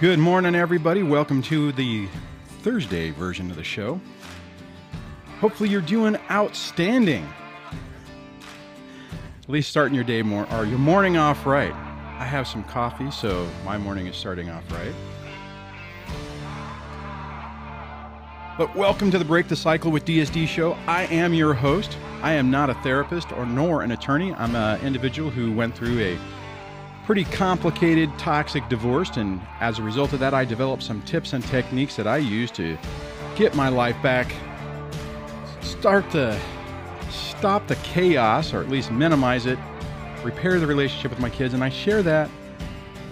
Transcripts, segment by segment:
Good morning, everybody. Welcome to the Thursday version of the show. Hopefully, you're doing outstanding. At least starting your day more or your morning off right. I have some coffee, so my morning is starting off right. But welcome to the Break the Cycle with DSD show. I am your host. I am not a therapist or nor an attorney. I'm an individual who went through a pretty complicated toxic divorce and as a result of that I developed some tips and techniques that I use to get my life back start to stop the chaos or at least minimize it, repair the relationship with my kids and I share that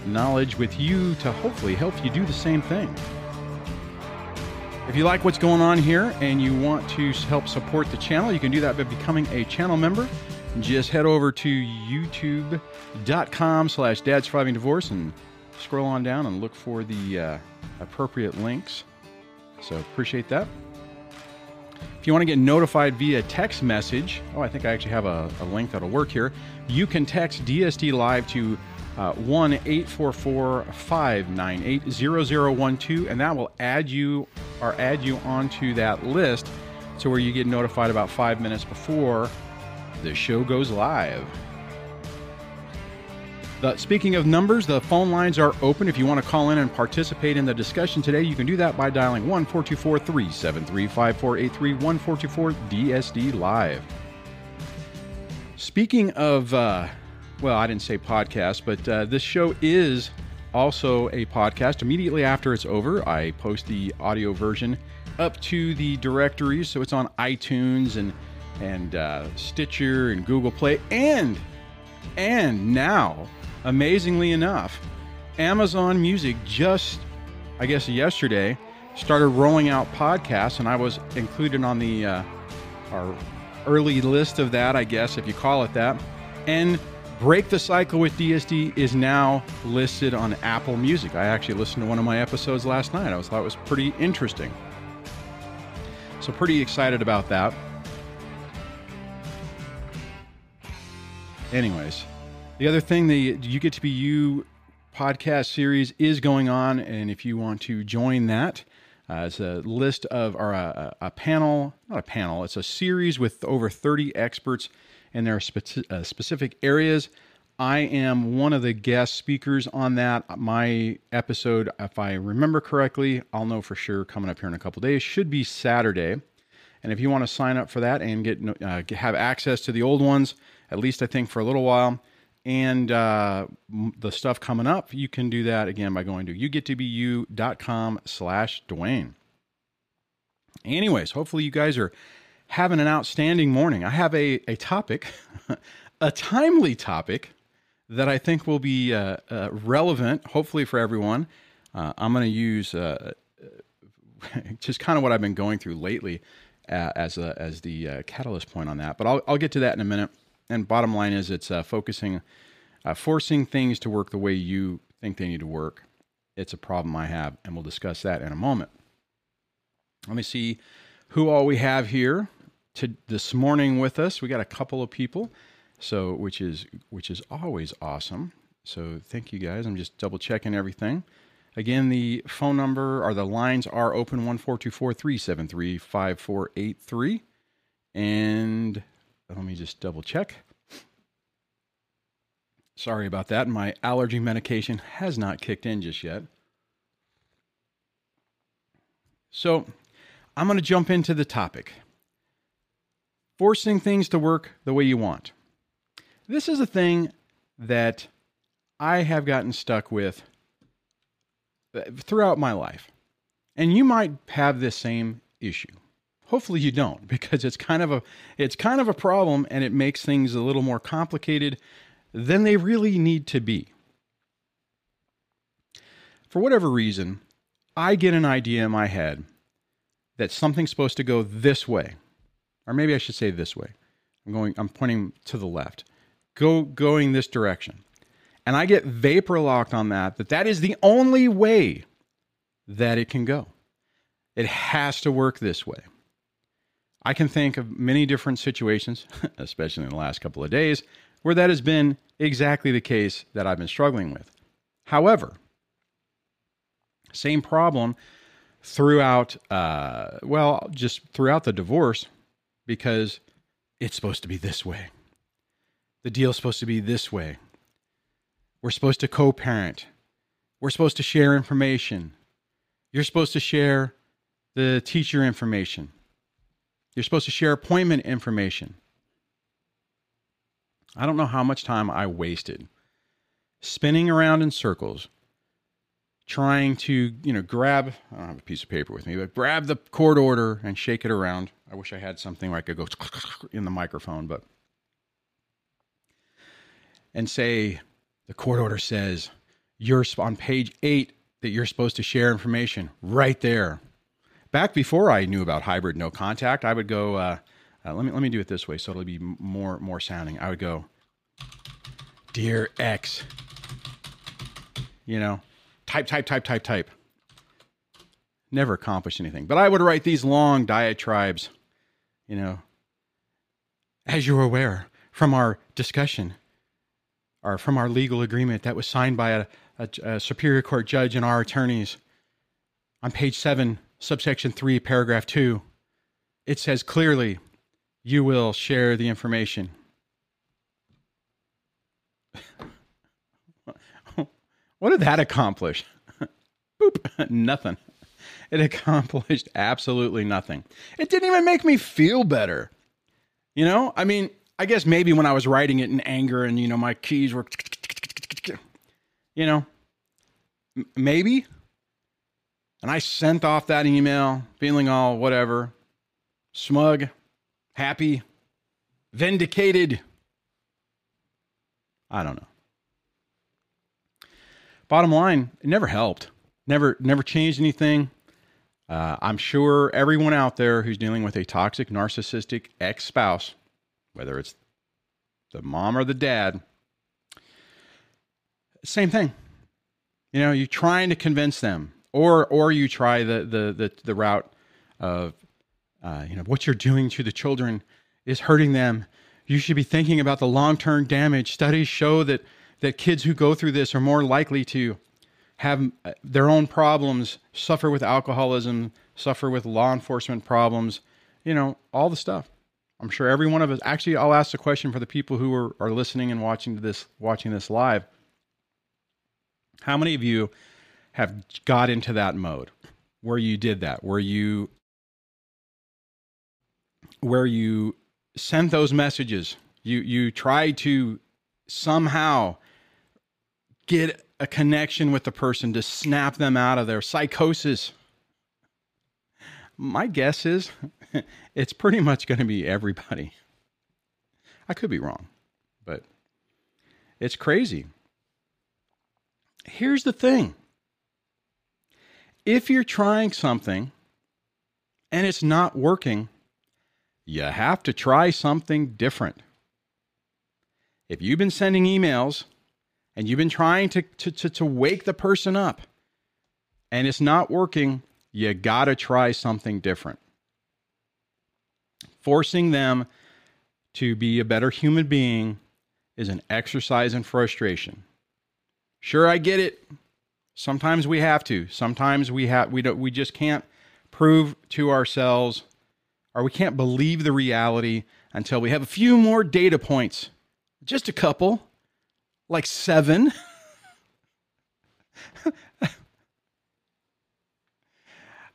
knowledge with you to hopefully help you do the same thing. If you like what's going on here and you want to help support the channel, you can do that by becoming a channel member. Just head over to youtube.com slash dad surviving divorce and scroll on down and look for the uh, appropriate links. So appreciate that. If you want to get notified via text message, oh, I think I actually have a, a link that'll work here. You can text DSD Live to uh, 1 844 598 0012, and that will add you or add you onto that list to where you get notified about five minutes before the show goes live. The, speaking of numbers, the phone lines are open. If you want to call in and participate in the discussion today, you can do that by dialing 1 424 373 5483 1424 DSD Live. Speaking of, uh, well, I didn't say podcast, but uh, this show is also a podcast. Immediately after it's over, I post the audio version up to the directories. So it's on iTunes and and uh, Stitcher and Google Play and and now amazingly enough, Amazon Music just, I guess, yesterday started rolling out podcasts, and I was included on the uh, our early list of that, I guess, if you call it that. And Break the Cycle with DSD is now listed on Apple Music. I actually listened to one of my episodes last night. I was thought it was pretty interesting. So pretty excited about that. Anyways, the other thing, the You Get to Be You podcast series is going on. And if you want to join that, uh, it's a list of, or a, panel, not a panel, it's a series with over 30 experts in their spe- uh, specific areas. I am one of the guest speakers on that. My episode, if I remember correctly, I'll know for sure coming up here in a couple days, should be Saturday. And if you want to sign up for that and get uh, have access to the old ones, at least I think for a little while, and uh, the stuff coming up, you can do that again by going to yougettobeyou.com slash Duane. Anyways, hopefully you guys are having an outstanding morning. I have a, a topic, a timely topic that I think will be uh, uh, relevant, hopefully for everyone. Uh, I'm going to use uh, just kind of what I've been going through lately uh, as, a, as the catalyst point on that, but I'll, I'll get to that in a minute. And bottom line is, it's uh, focusing, uh, forcing things to work the way you think they need to work. It's a problem I have, and we'll discuss that in a moment. Let me see who all we have here to this morning with us. We got a couple of people, so which is which is always awesome. So thank you guys. I'm just double checking everything. Again, the phone number or the lines are open 1424 373 5483. And let me just double check. Sorry about that. My allergy medication has not kicked in just yet. So I'm going to jump into the topic forcing things to work the way you want. This is a thing that I have gotten stuck with uh, throughout my life. And you might have this same issue. Hopefully you don't because it's kind of a it's kind of a problem and it makes things a little more complicated than they really need to be. For whatever reason, I get an idea in my head that something's supposed to go this way. Or maybe I should say this way. I'm going I'm pointing to the left. Go going this direction. And I get vapor locked on that that that is the only way that it can go. It has to work this way. I can think of many different situations, especially in the last couple of days, where that has been exactly the case that I've been struggling with. However, Same problem throughout, uh, well, just throughout the divorce because it's supposed to be this way. The deal's supposed to be this way. We're supposed to co parent. We're supposed to share information. You're supposed to share the teacher information. You're supposed to share appointment information. I don't know how much time I wasted spinning around in circles trying to, you know, grab, I don't have a piece of paper with me, but grab the court order and shake it around. I wish I had something where I could go in the microphone, but, and say, the court order says you're on page eight that you're supposed to share information right there. Back before I knew about hybrid no contact, I would go, uh, uh, let me, let me do it this way so it'll be more, more sounding. I would go, Dear X, you know, type, type, type, type, type. Never accomplished anything. But I would write these long diatribes, you know. As you're aware from our discussion, or from our legal agreement that was signed by a, a, a Superior Court judge and our attorneys, on page seven, subsection three, paragraph two, it says clearly, you will share the information. What did that accomplish? Boop, nothing. It accomplished absolutely nothing. It didn't even make me feel better. You know, I mean, I guess maybe when I was writing it in anger and, you know, my keys were, you know, maybe. And I sent off that email feeling all whatever, smug, happy, vindicated. I don't know. Bottom line, it never helped. Never, never changed anything. Uh, I'm sure everyone out there who's dealing with a toxic, narcissistic ex spouse, whether it's the mom or the dad, same thing. You know, you're trying to convince them, or or you try the the the, the route of, uh, you know, what you're doing to the children is hurting them. You should be thinking about the long term damage. Studies show that that kids who go through this are more likely to have uh, their own problems, suffer with alcoholism, suffer with law enforcement problems, you know, all the stuff. I'm sure every one of us actually I'll ask the question for the people who are, are listening and watching this watching this live. How many of you have got into that mode where you did that, where you where you sent those messages, you you tried to somehow get a connection with the person to snap them out of their psychosis? My guess is it's pretty much going to be everybody. I could be wrong, but it's crazy. Here's the thing if you're trying something and it's not working, you have to try something different. If you've been sending emails and you've been trying to, to, to, to wake the person up and it's not working, you got to try something different. Forcing them to be a better human being is an exercise in frustration. Sure, I get it. Sometimes we have to. Sometimes we have we don't we just can't prove to ourselves or we can't believe the reality until we have a few more data points. Just a couple like seven.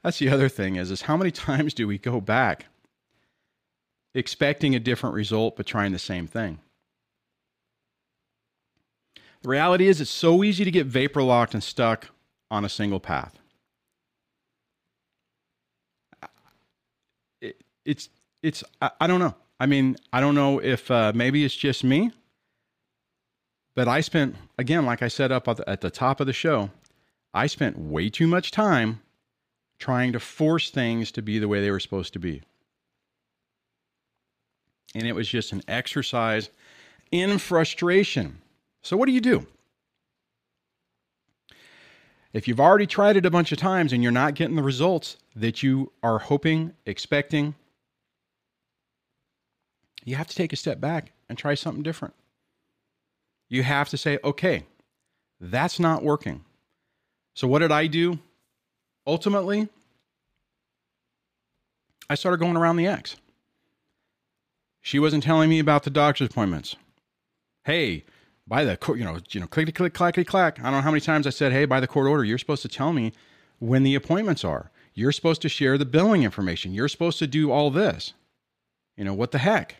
That's the other thing is is how many times do we go back expecting a different result but trying the same thing? The reality is it's so easy to get vapor locked and stuck on a single path. It, it's it's I, I, don't know. I mean, I don't know if uh, maybe it's just me but I spent, again, like I said up at the top of the show, I spent way too much time trying to force things to be the way they were supposed to be. And it was just an exercise in frustration. So, what do you do? If you've already tried it a bunch of times and you're not getting the results that you are hoping, expecting, you have to take a step back and try something different. You have to say, okay, that's not working. So, what did I do? ultimately, I started going around the X. She wasn't telling me about the doctor's appointments. Hey, by the court, you know, you know, click, click, clackety, clack. I don't know how many times I said, hey, by the court order, you're supposed to tell me when the appointments are. You're supposed to share the billing information. You're supposed to do all this. You know, what the heck?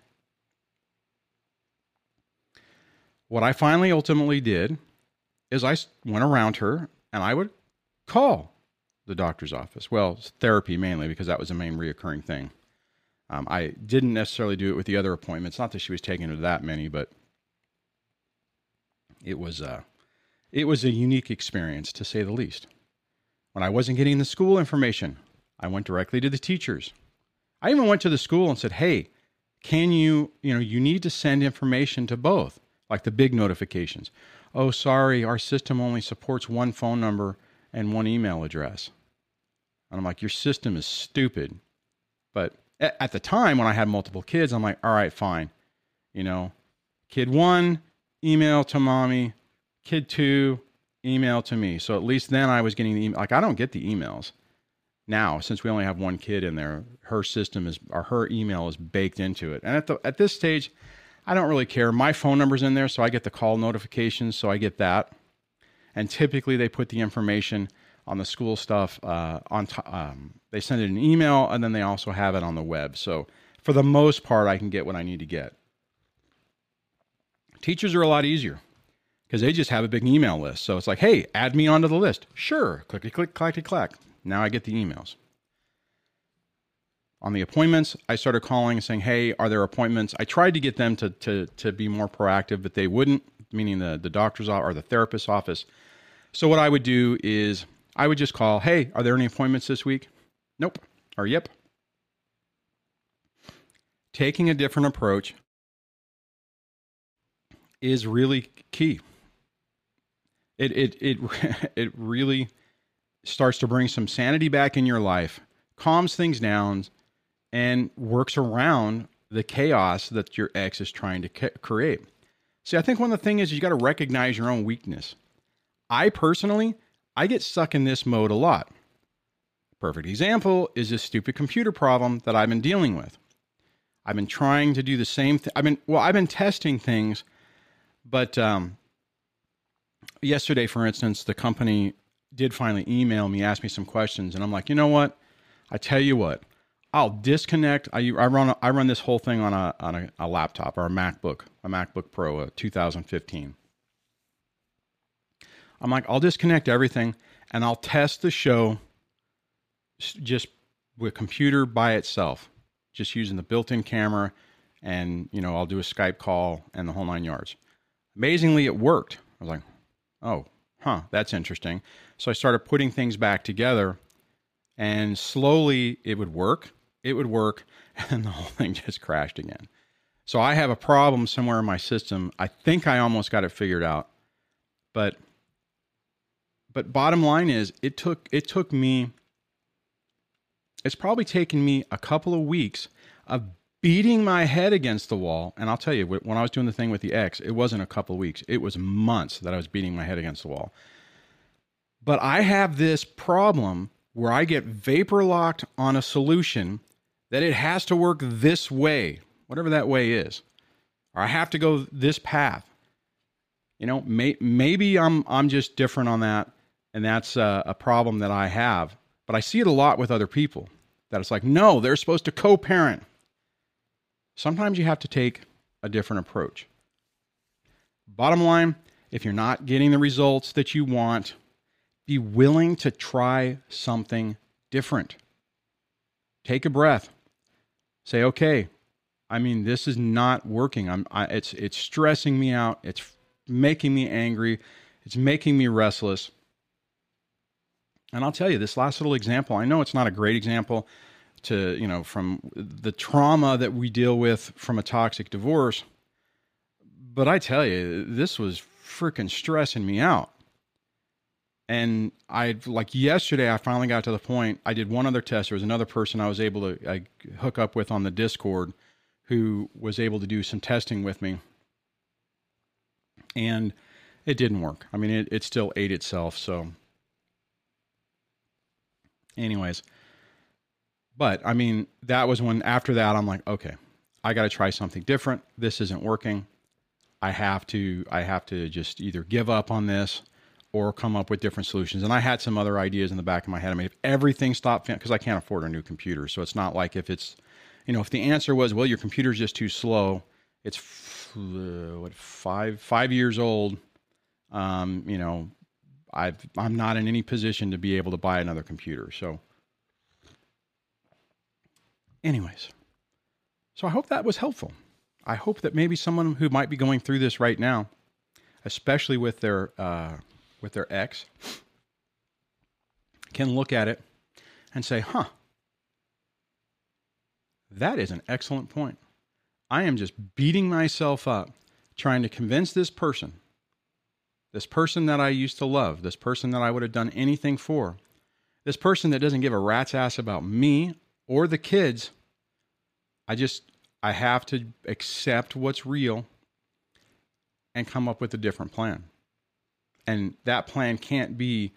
What I finally ultimately did is I went around her and I would call the doctor's office. Well, therapy mainly because that was the main reoccurring thing. Um, I didn't necessarily do it with the other appointments. Not that she was taking to that many, but it was a, uh, it was a unique experience to say the least. When I wasn't getting the school information, I went directly to the teachers. I even went to the school and said, "Hey, can you, you know, you need to send information to both, like the big notifications. Oh, sorry, our system only supports one phone number and one email address." And I'm like, "Your system is stupid." But at the time when I had multiple kids, I'm like, "All right, fine. You know, kid 1 email to mommy, kid 2 email to me. So at least then I was getting the email. Like I don't get the emails now since we only have one kid in there. Her system is or her email is baked into it. And at the at this stage, I don't really care. My phone number's in there, so I get the call notifications, so I get that. And typically they put the information on the school stuff uh, on t- um, they send it an email and then they also have it on the web. So for the most part, I can get what I need to get. Teachers are a lot easier because they just have a big email list. So it's like, hey, add me onto the list. Sure. Clicky click, clackety clack. Now I get the emails. On the appointments, I started calling saying, hey, are there appointments? I tried to get them to, to, to be more proactive, but they wouldn't, meaning the, the doctor's office or the therapist's office. So what I would do is I would just call, hey, are there any appointments this week? Nope. Or yep. Taking a different approach is really key it it it it really starts to bring some sanity back in your life, calms things down, and works around the chaos that your ex is trying to create. See, I think one of the things is you got to recognize your own weakness. I personally, I get stuck in this mode a lot. Perfect example is this stupid computer problem that I've been dealing with. I've been trying to do the same thing. I've been well, I've been testing things, but um, yesterday, for instance, the company did finally email me, ask me some questions, and I'm like, you know what? I tell you what, I'll disconnect. I, I run I run this whole thing on a on a, a laptop or a MacBook, a MacBook Pro, a 2015. I'm like, I'll disconnect everything and I'll test the show just with computer by itself, just using the built-in camera, and you know, I'll do a Skype call and the whole nine yards. Amazingly, it worked. I was like, oh, huh, that's interesting. So I started putting things back together, and slowly it would work. It would work, and the whole thing just crashed again. So I have a problem somewhere in my system. I think I almost got it figured out, but but bottom line is it took it took me it's probably taken me a couple of weeks of beating my head against the wall. And I'll tell you, when I was doing the thing with the X, it wasn't a couple weeks, it was months that I was beating my head against the wall. But I have this problem where I get vapor locked on a solution that it has to work this way, whatever that way is, or I have to go this path. You know, may, maybe I'm I'm just different on that, and that's a, a problem that I have. But I see it a lot with other people. That it's like, no, they're supposed to co-parent. Sometimes you have to take a different approach. Bottom line, if you're not getting the results that you want, be willing to try something different. Take a breath. Say, okay, I mean, this is not working. I'm, I, it's, it's stressing me out. It's making me angry. It's making me restless. And I'll tell you, this last little example, I know it's not a great example to you know from the trauma that we deal with from a toxic divorce. But i tell you this was freaking stressing me out. And i like yesterday i finally got to the point i did one other test. There was another person i was able to I, hook up with on the discord who was able to do some testing with me. And it didn't work. I mean it, it still ate itself so. Anyways, but I mean, that was when after that, I'm like, okay, I got to try something different. This isn't working. I have to, I have to just either give up on this or come up with different solutions. And I had some other ideas in the back of my head. I mean, if everything stopped, because I can't afford a new computer, so it's not like if it's, you know, if the answer was, well, your computer's just too slow, it's uh, what five five years old. Um, you know, I've, I'm not in any position to be able to buy another computer. So, anyways, so I hope that was helpful. I hope that maybe someone who might be going through this right now, especially with their uh, with their ex, can look at it and say, "Huh, that is an excellent point." I am just beating myself up trying to convince this person, this person that I used to love, this person that I would have done anything for, this person that doesn't give a rat's ass about me or the kids. I just, I have to accept what's real and come up with a different plan. And that plan can't be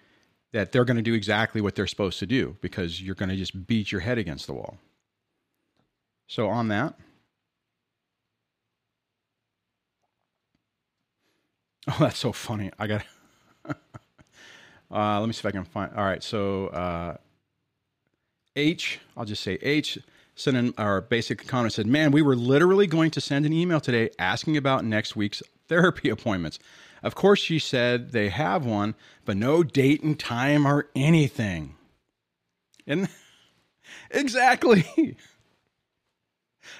that they're going to do exactly what they're supposed to do because you're going to just beat your head against the wall. So, on that, Oh, that's so funny. I got. uh, let me see if I can find. All right, so uh, H, I'll just say H sent in our basic comment said, "Man, we were literally going to send an email today asking about next week's therapy appointments. Of course, she said they have one, but no date and time or anything." And exactly.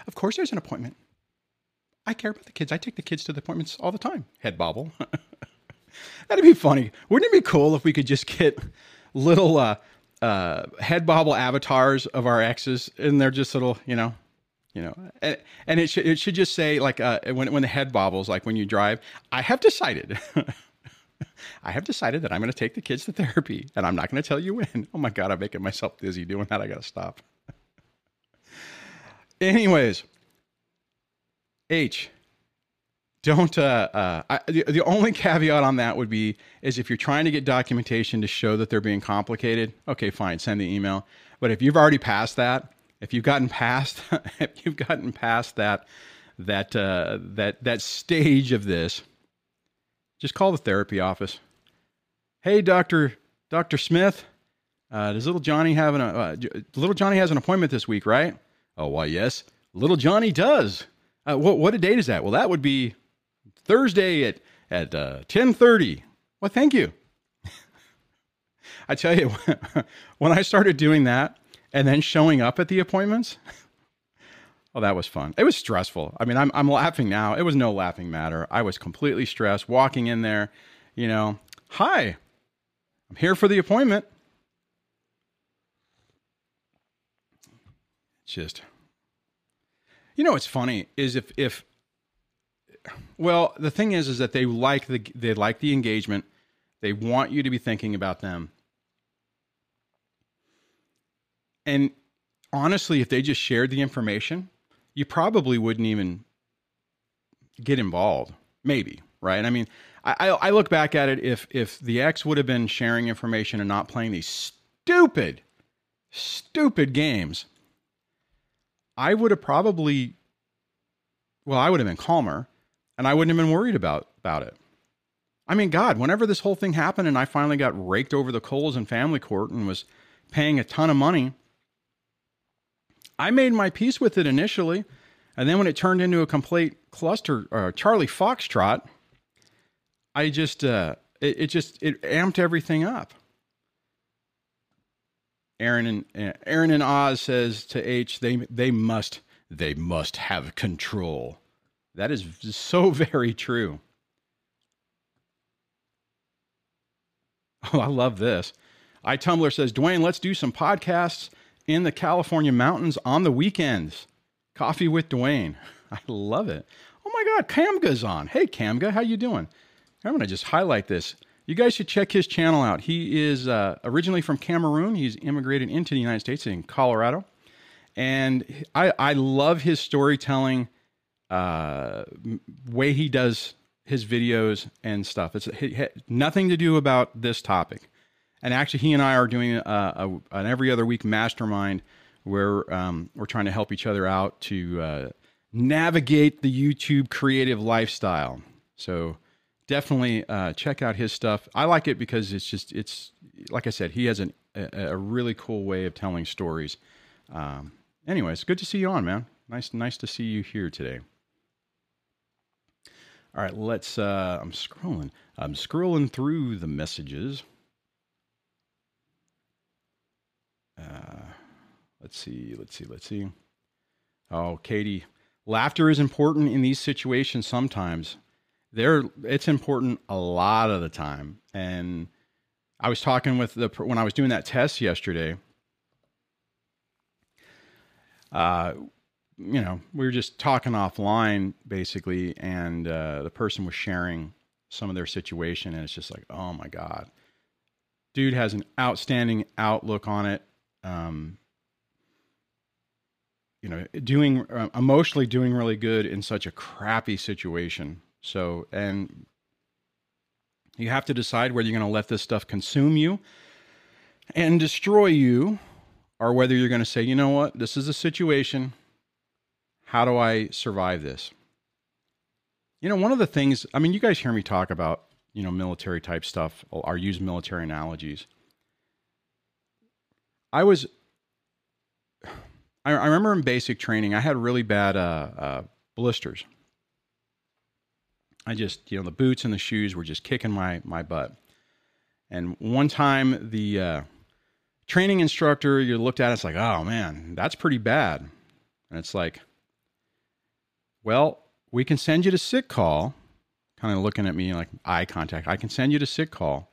of course, there's an appointment. I care about the kids. I take the kids to the appointments all the time. Head bobble. That'd be funny. Wouldn't it be cool if we could just get little uh, uh, head bobble avatars of our exes, and they're just little, you know, you know, and, and it should it should just say like uh, when when the head bobbles, like when you drive. I have decided. I have decided that I'm going to take the kids to therapy, and I'm not going to tell you when. Oh my god, I'm making myself dizzy doing that. I got to stop. Anyways, H, don't. Uh, uh, I, the, the only caveat on that would be is if you're trying to get documentation to show that they're being complicated. Okay, fine, send the email. But if you've already passed that, if you've gotten past, if you've gotten past that, that uh, that that stage of this, just call the therapy office. Hey, doctor, Doctor Smith, uh, does little Johnny have an uh, little Johnny has an appointment this week, right? Oh, why yes, little Johnny does. Uh, what what a date is that? Well, that would be Thursday at at uh, ten thirty. Well, thank you. I tell you, when I started doing that and then showing up at the appointments, oh, that was fun. It was stressful. I mean, I'm I'm laughing now. It was no laughing matter. I was completely stressed walking in there. You know, hi, I'm here for the appointment. Just you know what's funny is if if well, the thing is is that they like the they like the engagement. They want you to be thinking about them. And honestly, if they just shared the information, you probably wouldn't even get involved. Maybe, right? I mean, I, I look back at it if if the ex would have been sharing information and not playing these stupid, stupid games, I would have probably, well, I would have been calmer and I wouldn't have been worried about, about it. I mean, God, whenever this whole thing happened and I finally got raked over the coals in family court and was paying a ton of money, I made my peace with it initially. And then when it turned into a complete cluster, uh, Charlie Foxtrot, I just, uh, it, it just, it amped everything up. Aaron and uh, Aaron and Oz says to H, they they must they must have control. That is so very true. Oh, I love this. iTumbler says, Duane, let's do some podcasts in the California mountains on the weekends. Coffee with Duane. I love it. Oh my God, Camga's on. Hey, Camga, how you doing? I'm going to just highlight this. You guys should check his channel out. He is uh, originally from Cameroon. He's immigrated into the United States in Colorado. And I, I love his storytelling, uh, way he does his videos and stuff. It's nothing to do about this topic. And actually, he and I are doing a, a, an every other week mastermind where um, we're trying to help each other out to uh, navigate the YouTube creative lifestyle. So definitely uh, check out his stuff. I like it because it's just it's like I said, he has an, a, a really cool way of telling stories. Um, anyways, good to see you on, man. Nice, nice to see you here today. All right, let's. Uh, I'm scrolling. I'm scrolling through the messages. Uh, let's see. Let's see. Let's see. Oh, Katie, laughter is important in these situations. Sometimes, there, it's important a lot of the time. And I was talking with the when I was doing that test yesterday. Uh, you know, we were just talking offline basically, and uh, the person was sharing some of their situation, and it's just like, oh my god, dude has an outstanding outlook on it. Um, you know, doing uh, emotionally doing really good in such a crappy situation. So, and you have to decide whether you're going to let this stuff consume you and destroy you, or whether you're going to say, you know what, this is a situation how do I survive this? You know, one of the things, I mean, you guys hear me talk about, you know, military type stuff or use military analogies. I was, I, remember in basic training, I had really bad uh, uh, blisters. I just, you know, the boots and the shoes were just kicking my, my butt. And one time the uh, training instructor, you looked at it, it's like, oh man, that's pretty bad. And it's like, well, we can send you to sick call, kind of looking at me like eye contact. I can send you to sick call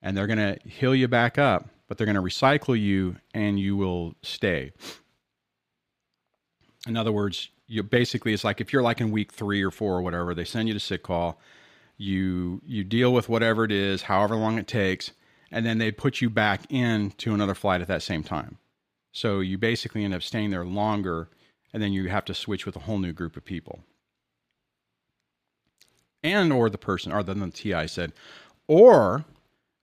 and they're going to heal you back up, but they're going to recycle you and you will stay. In other words, you basically it's like if you're like in week 3 or 4 or whatever, they send you to sick call, you you deal with whatever it is, however long it takes, and then they put you back in to another flight at that same time. So you basically end up staying there longer and then you have to switch with a whole new group of people. And or the person, or then the TI said, or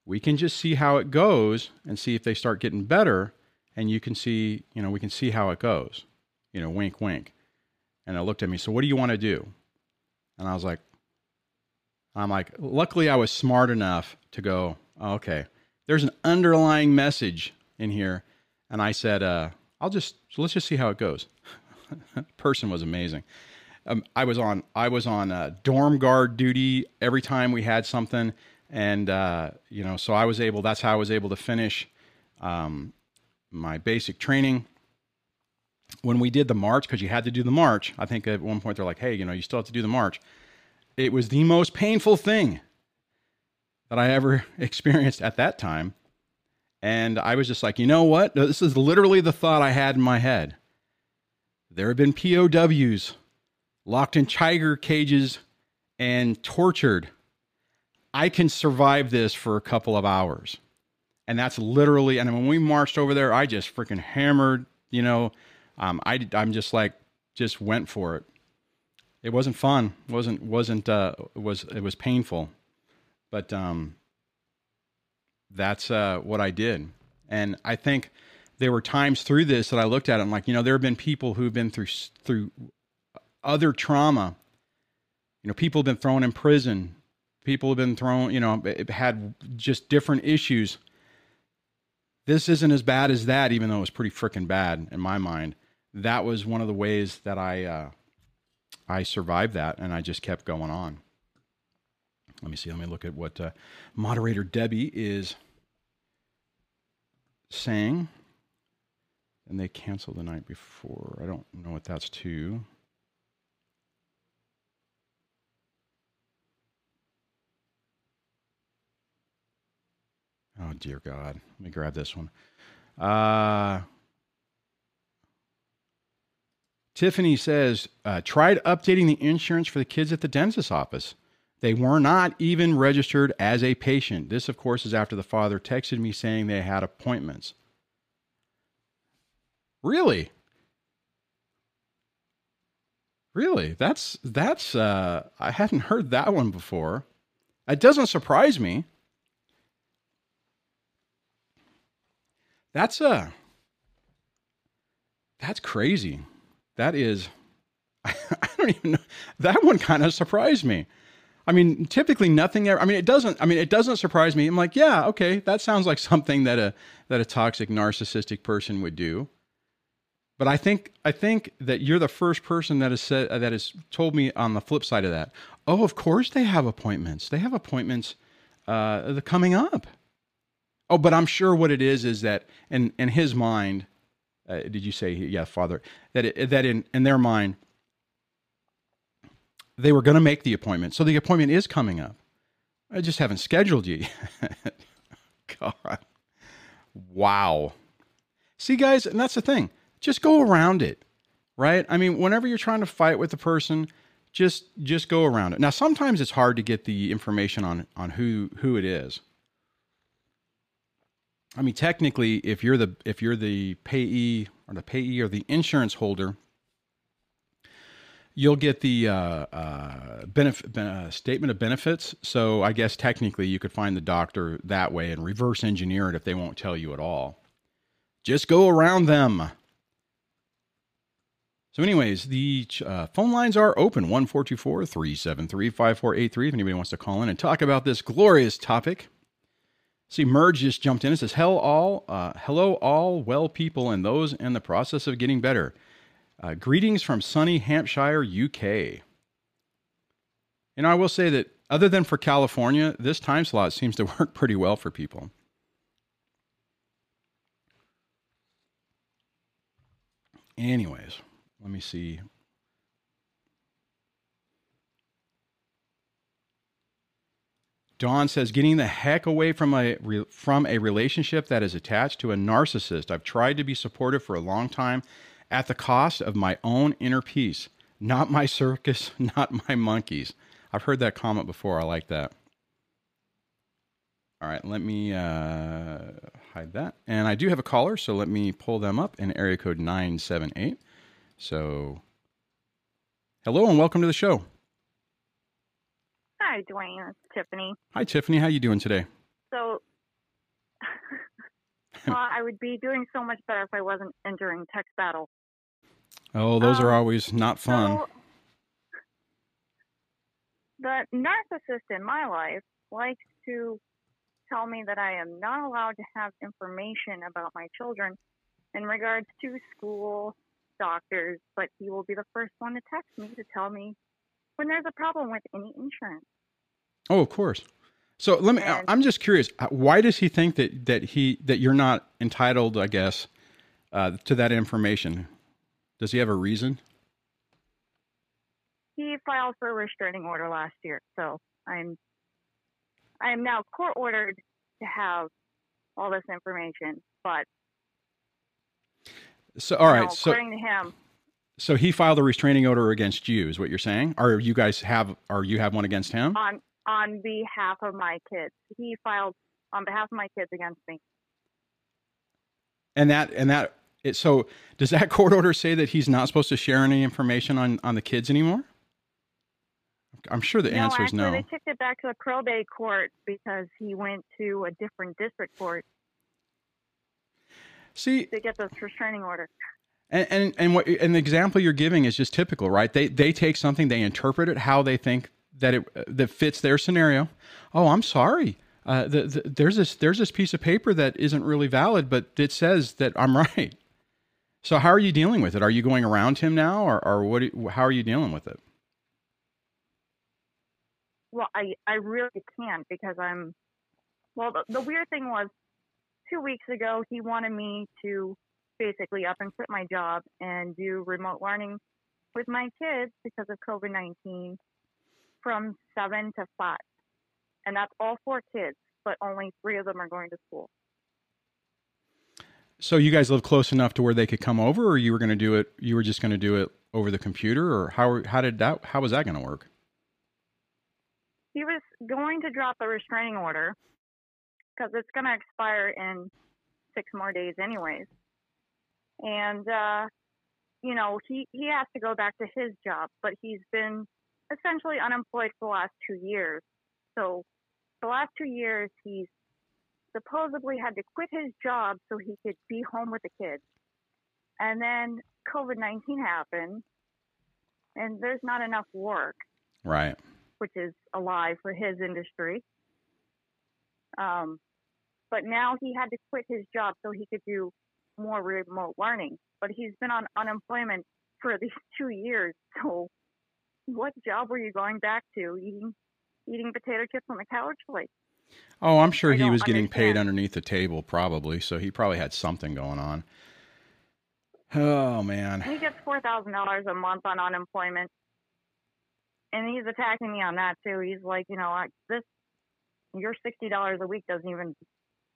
we can just see how it goes and see if they start getting better, and you can see, you know, we can see how it goes. You know, wink, wink. And I looked at me, so what do you want to do? And I was like, I'm like, luckily I was smart enough to go, oh, okay, there's an underlying message in here. And I said, uh, I'll just, so let's just see how it goes. person was amazing. Um, I was on I was on uh, dorm guard duty every time we had something, and uh, you know, so I was able. That's how I was able to finish um, my basic training. When we did the march, because you had to do the march, I think at one point they're like, "Hey, you know, you still have to do the march." It was the most painful thing that I ever experienced at that time, and I was just like, you know what? This is literally the thought I had in my head. There have been POWs locked in tiger cages and tortured. I can survive this for a couple of hours. And that's literally, and when we marched over there, I just freaking hammered, you know, um, I, I'm just like, just went for it. It wasn't fun. Wasn't, wasn't, uh, was, it was painful, but, um, that's, uh, what I did. And I think, there were times through this that I looked at it. I'm like, you know, there have been people who've been through through other trauma. You know, people have been thrown in prison. People have been thrown, you know, had just different issues. This isn't as bad as that, even though it was pretty freaking bad in my mind. That was one of the ways that I uh, I survived that, and I just kept going on. Let me see. Let me look at what uh, moderator Debbie is saying and they canceled the night before. I don't know what that's to. Oh dear God! Let me grab this one. Uh, Tiffany says, uh, tried updating the insurance for the kids at the dentist's office. They were not even registered as a patient. This, of course, is after the father texted me saying they had appointments. Really? Really? That's that's uh I hadn't heard that one before. It doesn't surprise me. That's uh, that's crazy. That is I don't even know. That one kind of surprised me. I mean, typically nothing ever. I mean, it doesn't. I mean, it doesn't surprise me. I'm like, yeah, okay, that sounds like something that a that a toxic, narcissistic person would do. But I think I think that you're the first person that has said that has told me on the flip side of that. Oh, of course they have appointments. They have appointments uh, coming up. Oh, but I'm sure what it is is that in in his mind, uh, did you say yeah, father? That it, that in in their mind, they were going to make the appointment. So the appointment is coming up. I just haven't scheduled you. God. Wow. See, guys, and that's the thing. Just go around it, right? I mean, whenever you're trying to fight with a person, just just go around it. Now, sometimes it's hard to get the information on on who who it is. I mean, technically, if you're the if you're the payee or the payee or the insurance holder, you'll get the uh, uh, benefit uh, statement of benefits. So I guess technically you could find the doctor that way and reverse engineer it if they won't tell you at all. Just go around them. So, anyways, the uh, phone lines are open 1424 373 5483 if anybody wants to call in and talk about this glorious topic. See, Merge just jumped in and says, Hell all, uh, Hello, all well people and those in the process of getting better. Uh, greetings from sunny Hampshire, UK. And I will say that other than for California, this time slot seems to work pretty well for people. Anyways, let me see. Dawn says, getting the heck away from a from a relationship that is attached to a narcissist. I've tried to be supportive for a long time, at the cost of my own inner peace. Not my circus, not my monkeys. I've heard that comment before. I like that. All right, let me uh, hide that. And I do have a caller, so let me pull them up in area code 978. So, hello and welcome to the show. Hi, Duane. It's Tiffany. Hi, Tiffany. How you doing today? So, well, I would be doing so much better if I wasn't entering text battle. Oh, those um, are always not fun. So, the narcissist in my life likes to tell me that I am not allowed to have information about my children in regards to school, doctors, but he will be the first one to text me to tell me when there's a problem with any insurance. Oh, of course. So let me. And, I'm just curious. Uh, why does he think that that he that you're not entitled? I guess uh, to that information. Does he have a reason? He filed for a restraining order last year, so I'm I am now court ordered to have all this information, but so all right, know, so according to him, so he filed a restraining order against you, is what you're saying? Or you guys have, or you have one against him? On on behalf of my kids, he filed on behalf of my kids against me. And that and that it, so does that court order say that he's not supposed to share any information on, on the kids anymore? I'm sure the no, answer is no. They kicked it back to the probate court because he went to a different district court. See, to get this restraining order. And, and and what and the example you're giving is just typical, right? They they take something, they interpret it how they think that it that fits their scenario. Oh, I'm sorry. Uh, the, the, there's this there's this piece of paper that isn't really valid, but it says that I'm right. So how are you dealing with it? Are you going around him now, or, or what? How are you dealing with it? Well, I I really can't because I'm. Well, the, the weird thing was, two weeks ago he wanted me to basically up and quit my job and do remote learning with my kids because of COVID nineteen from seven to five, and that's all four kids, but only three of them are going to school. So you guys live close enough to where they could come over, or you were going to do it? You were just going to do it over the computer, or how? How did that? How was that going to work? He was going to drop the restraining order because it's going to expire in six more days, anyways. And uh, you know, he he has to go back to his job, but he's been essentially unemployed for the last two years. So the last two years, he's supposedly had to quit his job so he could be home with the kids. And then COVID 19 happened, and there's not enough work, Right. which is a lie for his industry. Um, but now he had to quit his job so he could do more remote learning. But he's been on unemployment for these two years. So, what job were you going back to? Eating, eating potato chips on the couch? Like, Oh, I'm sure I he was getting paid underneath the table, probably. So he probably had something going on. Oh man. he gets four thousand dollars a month on unemployment, and he's attacking me on that too. He's like, you know, I, this your sixty dollars a week doesn't even,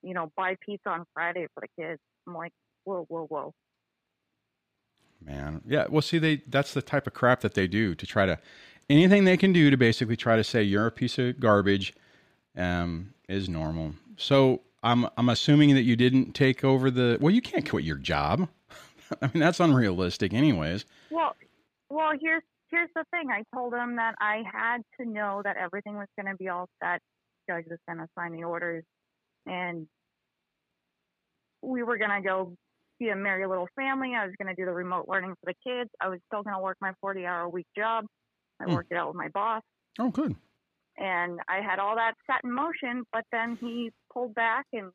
you know, buy pizza on Friday for the kids. I'm like, whoa, whoa, whoa. Man. Yeah. Well, see, they that's the type of crap that they do to try to anything they can do to basically try to say you're a piece of garbage um, is normal. So I'm I'm assuming that you didn't take over the. Well, you can't quit your job. I mean, that's unrealistic, anyways. Well, well, here's here's the thing. I told him that I had to know that everything was going to be all set. Judge was going to sign the orders, and we were going to go be a merry little family. I was going to do the remote learning for the kids. I was still going to work my 40 hour a week job. I Hmm. worked it out with my boss, Oh, good. and I had all that set in motion. But then he pulled back and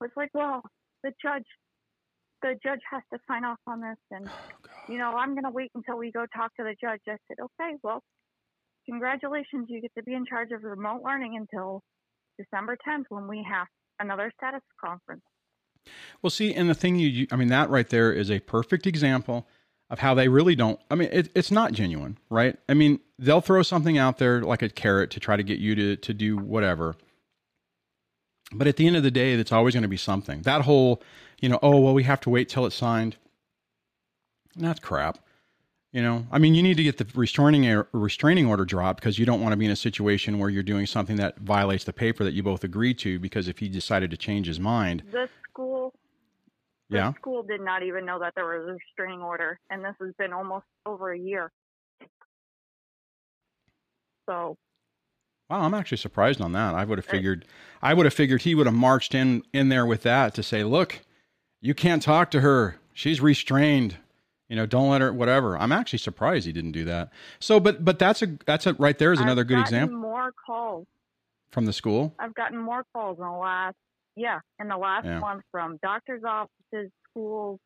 was like, "Well, the judge, the judge has to sign off on this, and Oh, you know, I'm going to wait until we go talk to the judge. I said, okay, well, congratulations. You get to be in charge of remote learning until December 10th when we have another status conference. Well, see, and the thing you, I mean, that right there is a perfect example of how they really don't. I mean, it, it's not genuine, right? I mean, they'll throw something out there like a carrot to try to get you to to do whatever. But at the end of the day, it's always going to be something. That whole, you know, oh well, we have to wait till it's signed. That's crap. You know, I mean, you need to get the restraining restraining order dropped because you don't want to be in a situation where you're doing something that violates the paper that you both agreed to. Because if he decided to change his mind, The school, the yeah, school did not even know that there was a restraining order, and this has been almost over a year. So, Wow, I'm actually surprised on that. I would have figured, I would have figured he would have marched in in there with that to say, "Look, you can't talk to her. She's restrained. You know, don't let her. Whatever." I'm actually surprised he didn't do that. So, but but that's a that's a right there is another I've good example More calls. from the school. I've gotten more calls in the last, yeah, in the last Yeah. month from doctors' offices, schools,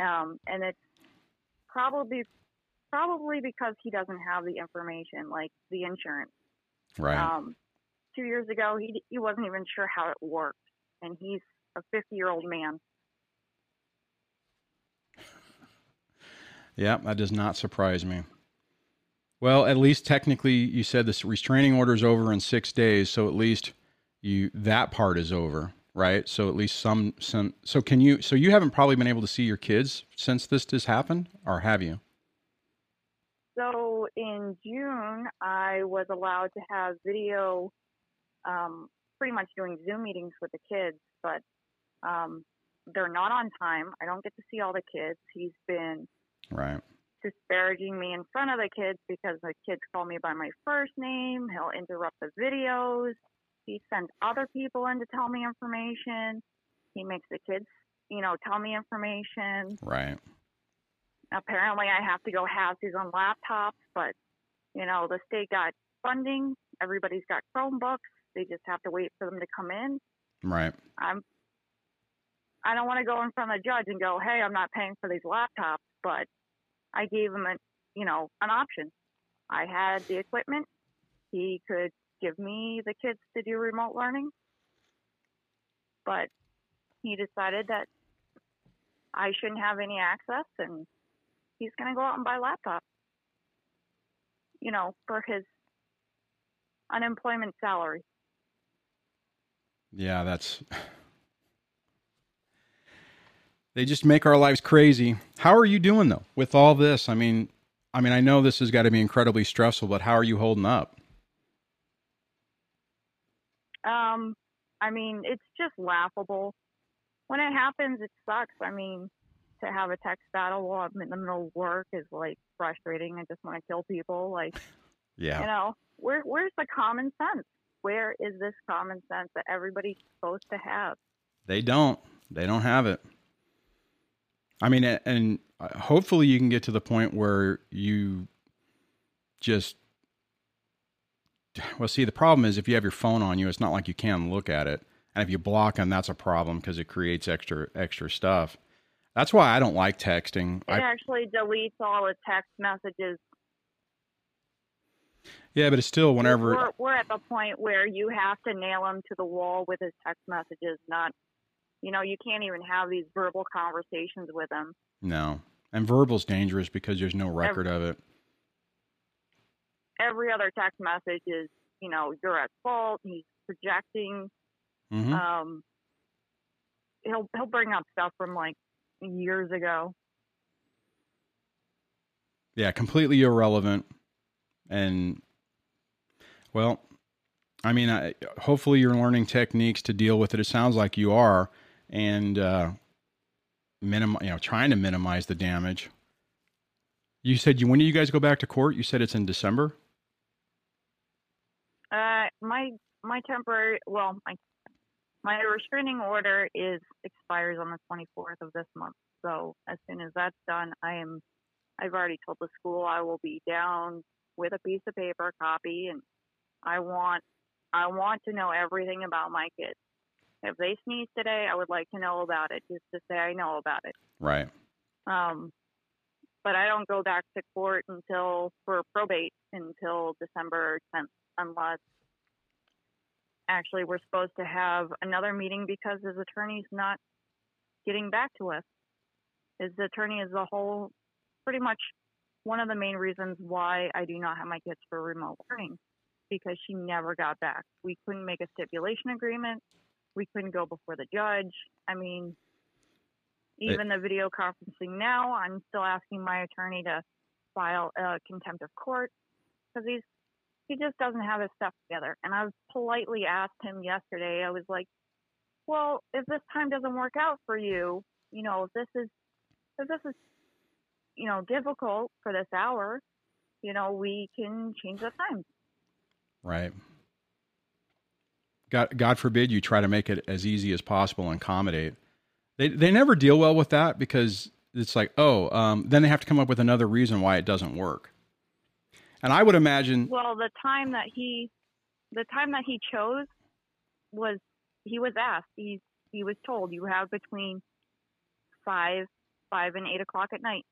um, and it's probably probably because he doesn't have the information, like the insurance. Right. Um, two years ago, he he wasn't even sure how it worked, and he's a 50 year old man. Yeah, that does not surprise me. Well, at least technically, you said this restraining order is over in six days, so at least you that part is over, right? So at least some some. So can you? So you haven't probably been able to see your kids since this has happened, or have you? So in June, I was allowed to have video, um, pretty much doing Zoom meetings with the kids, but um, they're not on time. I don't get to see all the kids. He's been Right. disparaging me in front of the kids because the kids call me by my first name. He'll interrupt the videos. He sends other people in to tell me information. He makes the kids, you know, tell me information. Right. Apparently, I have to go have these on laptops, but you know, the state got funding. Everybody's got Chromebooks. They just have to wait for them to come in. Right. I'm. I don't want to go in front of the judge and go, "Hey, I'm not paying for these laptops," but I gave him a, you know, an option. I had the equipment. He could give me the kids to do remote learning, but he decided that I shouldn't have any access, and he's going to go out and buy laptops. You know, for his unemployment salary. Yeah, that's. They just make our lives crazy. How are you doing though with all this? I mean, I mean, I know this has got to be incredibly stressful, but how are you holding up? Um, I mean, it's just laughable. When it happens, it sucks. I mean, to have a text battle while I'm in the middle of work is like frustrating. I just want to kill people. Like, Yeah. you know, where where's the common sense? where is this common sense that everybody's supposed to have? They don't. They don't have it. I mean, and uh, hopefully you can get to the point where you just well see the problem is if you have your phone on you it's not like you can look at it. And if you block them that's a problem because it creates extra extra stuff. That's why i don't like texting. It I, actually deletes all the text messages. Yeah but it's still whenever we're, we're at the point where you have to nail him to the wall with his text messages not you know you can't even have these verbal conversations with them. no and verbal's dangerous because there's no record every, of it every other text message is, you know, you're at fault. He's projecting. Mm-hmm. Um, he'll he'll bring up stuff from like years ago. Yeah, completely irrelevant. And well, I mean, I, hopefully you're learning techniques to deal with it. It sounds like you are, and uh, minim, you know, trying to minimize the damage. You said you when do you guys go back to court? You said it's in December. Uh, my my temporary well my my restraining order is expires on the 24th of this month. So as soon as that's done, I am I've already told the school I will be down with a piece of paper copy and I want I want to know everything about my kids. If they sneeze today, I would like to know about it just to say I know about it. Right. Um but I don't go back to court until for probate until December 10th unless actually we're supposed to have another meeting because his attorney's not getting back to us. His attorney is the whole, pretty much one of the main reasons why I do not have my kids for remote learning because she never got back. We couldn't make a stipulation agreement. We couldn't go before the judge. I mean, even the video conferencing now, I'm still asking my attorney to file a contempt of court because he's he just doesn't have his stuff together. And I politely asked him yesterday, I was like, well, if this time doesn't work out for you, you know, if this is, if this is, you know, difficult for this hour, you know, we can change the time. Right. God, God forbid you try to make it as easy as possible and accommodate. They, they never deal well with that because it's like, oh, um, then they have to come up with another reason why it doesn't work. And I would imagine. Well, the time that he, the time that he chose, was he was asked. He he was told you have between five five and eight o'clock at night.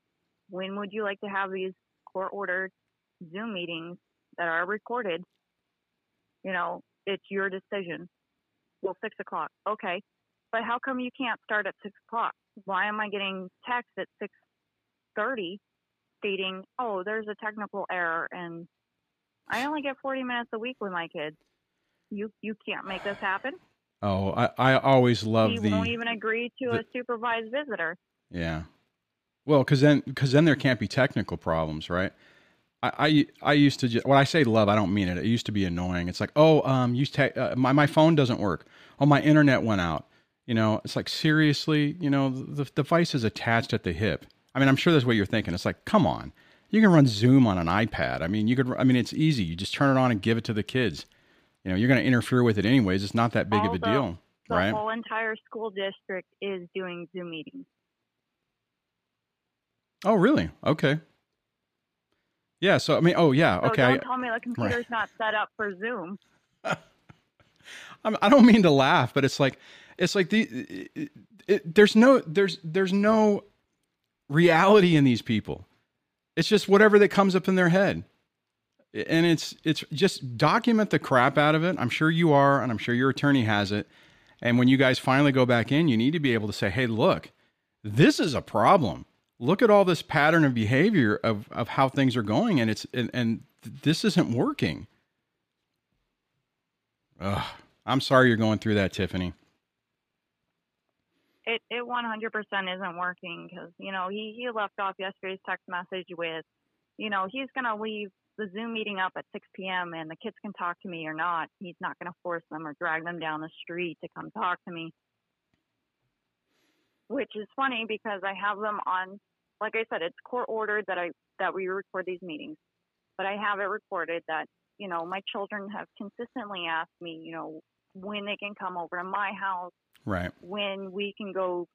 When would you like to have these court ordered Zoom meetings that are recorded? You know, it's your decision. Well, six o'clock. Okay, but how come you can't start at six o'clock? Why am I getting text at six thirty stating, "Oh, there's a technical error," and I only get 40 minutes a week with my kids. You you can't make this happen. Oh, I, I always love he the. won't even agree to the, a supervised visitor. Yeah, well, because then because then there can't be technical problems, right? I, I, I used to just, when I say love, I don't mean it. It used to be annoying. It's like, oh, um, use te- uh, my my phone doesn't work. Oh, my internet went out. You know, it's like seriously. You know, the, the device is attached at the hip. I mean, I'm sure that's what you're thinking. It's like, come on, you can run Zoom on an iPad. I mean, you could. I mean, it's easy. You just turn it on and give it to the kids. You know, you're going to interfere with it anyways. It's not that big All of a deal, the right? The whole entire school district is doing Zoom meetings. Oh, really? Okay. Yeah. So I mean, oh yeah. So okay. Don't tell me the computer's right. not set up for Zoom. I don't mean to laugh, but it's like it's like the it, it, there's no there's there's no reality in these people. It's just whatever that comes up in their head. And it's it's just document the crap out of it. I'm sure you are, and I'm sure your attorney has it. And when you guys finally go back in, you need to be able to say, "Hey, look, this is a problem. Look at all this pattern of behavior of of how things are going, and it's and, and this isn't working." Ugh, I'm sorry you're going through that, Tiffany it it 100% isn't working because you know he he left off yesterday's text message with, you know, he's gonna leave the Zoom meeting up at 6 p.m. and the kids can talk to me or not. He's not gonna force them or drag them down the street to come talk to me. Which is funny because I have them on, like I said, it's court ordered that I that we record these meetings, but I have it recorded that you know, my children have consistently asked me, you know, when they can come over to my house, Right. when we can go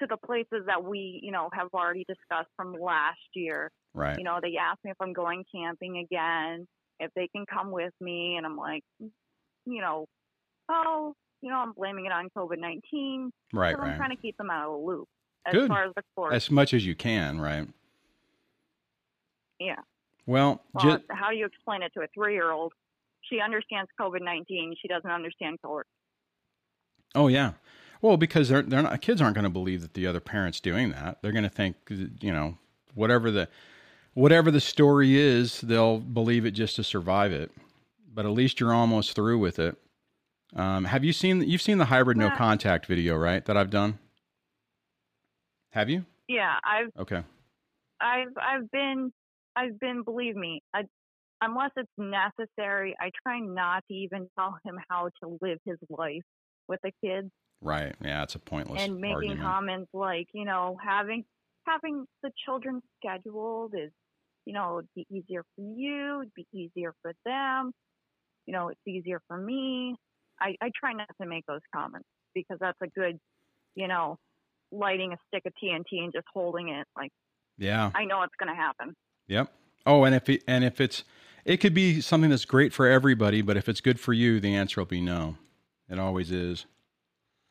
to the places that we, you know, have already discussed from last year. Right. You know, they ask me if I'm going camping again, if they can come with me, and I'm like, you know, oh, you know, I'm blaming it on COVID 19. Right. So I'm trying to keep them out of the loop as Good. far as the court. As much as you can. Right. yeah. Well, Well, ju- how do you explain it to a three year old? She understands COVID 19. She doesn't understand court. Oh yeah. Well, because they're they're not kids aren't going to believe that the other parent's doing that. They're going to think you know whatever the whatever the story is, they'll believe it just to survive it. But at least you're almost through with it. Um, have you seen you've seen the hybrid no contact video, right? That I've done. Have you? Yeah, I've Okay. I've I've been I've been believe me, I, unless it's necessary, I try not to even tell him how to live his life with the kids Right. Yeah, it's a pointless and making argument. comments like, you know, having having the children scheduled is, you know, it'd be easier for you, it'd be easier for them, you know, it's easier for me. I, I try not to make those comments because that's a good, you know, lighting a stick of TNT and just holding it. Like yeah. I know it's going to happen. Yep. Oh, and if it, and if it's it could be something that's great for everybody, but if it's good for you, the answer will be no. It always is.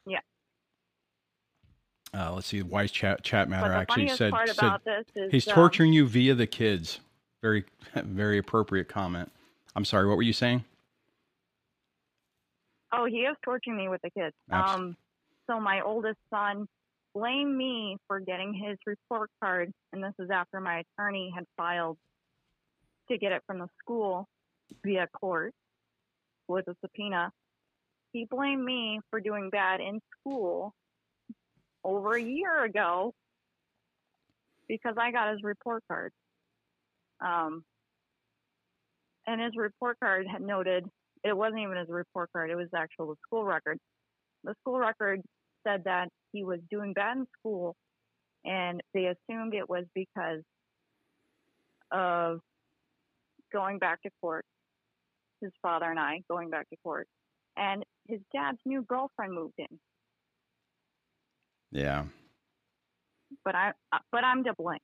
Yeah. Uh, let's see. Wise chat chat matter actually said, said is he's um, torturing you via the kids. Very very appropriate comment. I'm sorry. What were you saying? Oh, he is torturing me with the kids. Um, so my oldest son blamed me for getting his report card, and this is after my attorney had filed to get it from the school via court with a subpoena. He blamed me for doing bad in school over a year ago because I got his report card. Um, and his report card had noted it wasn't even his report card, it was actual the school record. The school record said that he was doing bad in school and they assumed it was because of going back to court, his father and I going back to court. And his dad's new girlfriend moved in. Yeah. But I uh, but I'm to blame.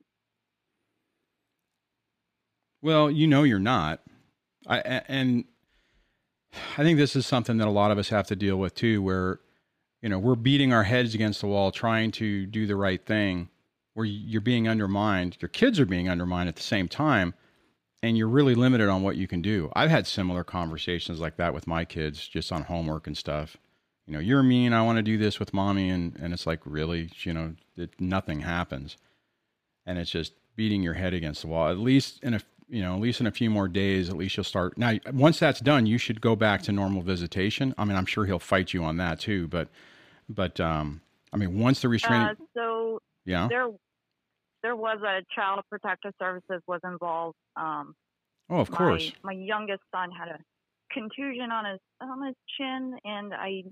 Well, you know you're not. I and I think this is something that a lot of us have to deal with too where you know, we're beating our heads against the wall trying to do the right thing where you're being undermined, your kids are being undermined at the same time and you're really limited on what you can do. I've had similar conversations like that with my kids just on homework and stuff. You know, you're mean, I want to do this with mommy and and it's like really, you know, it, nothing happens. And it's just beating your head against the wall. At least in a you know, at least in a few more days, at least you'll start. Now, once that's done, you should go back to normal visitation. I mean, I'm sure he'll fight you on that too, but, but, um, I mean, once the restraining, Uh, so yeah. there there was a child protective services was involved. Um, Oh, of course. My, my youngest son had a contusion on his on his chin, and I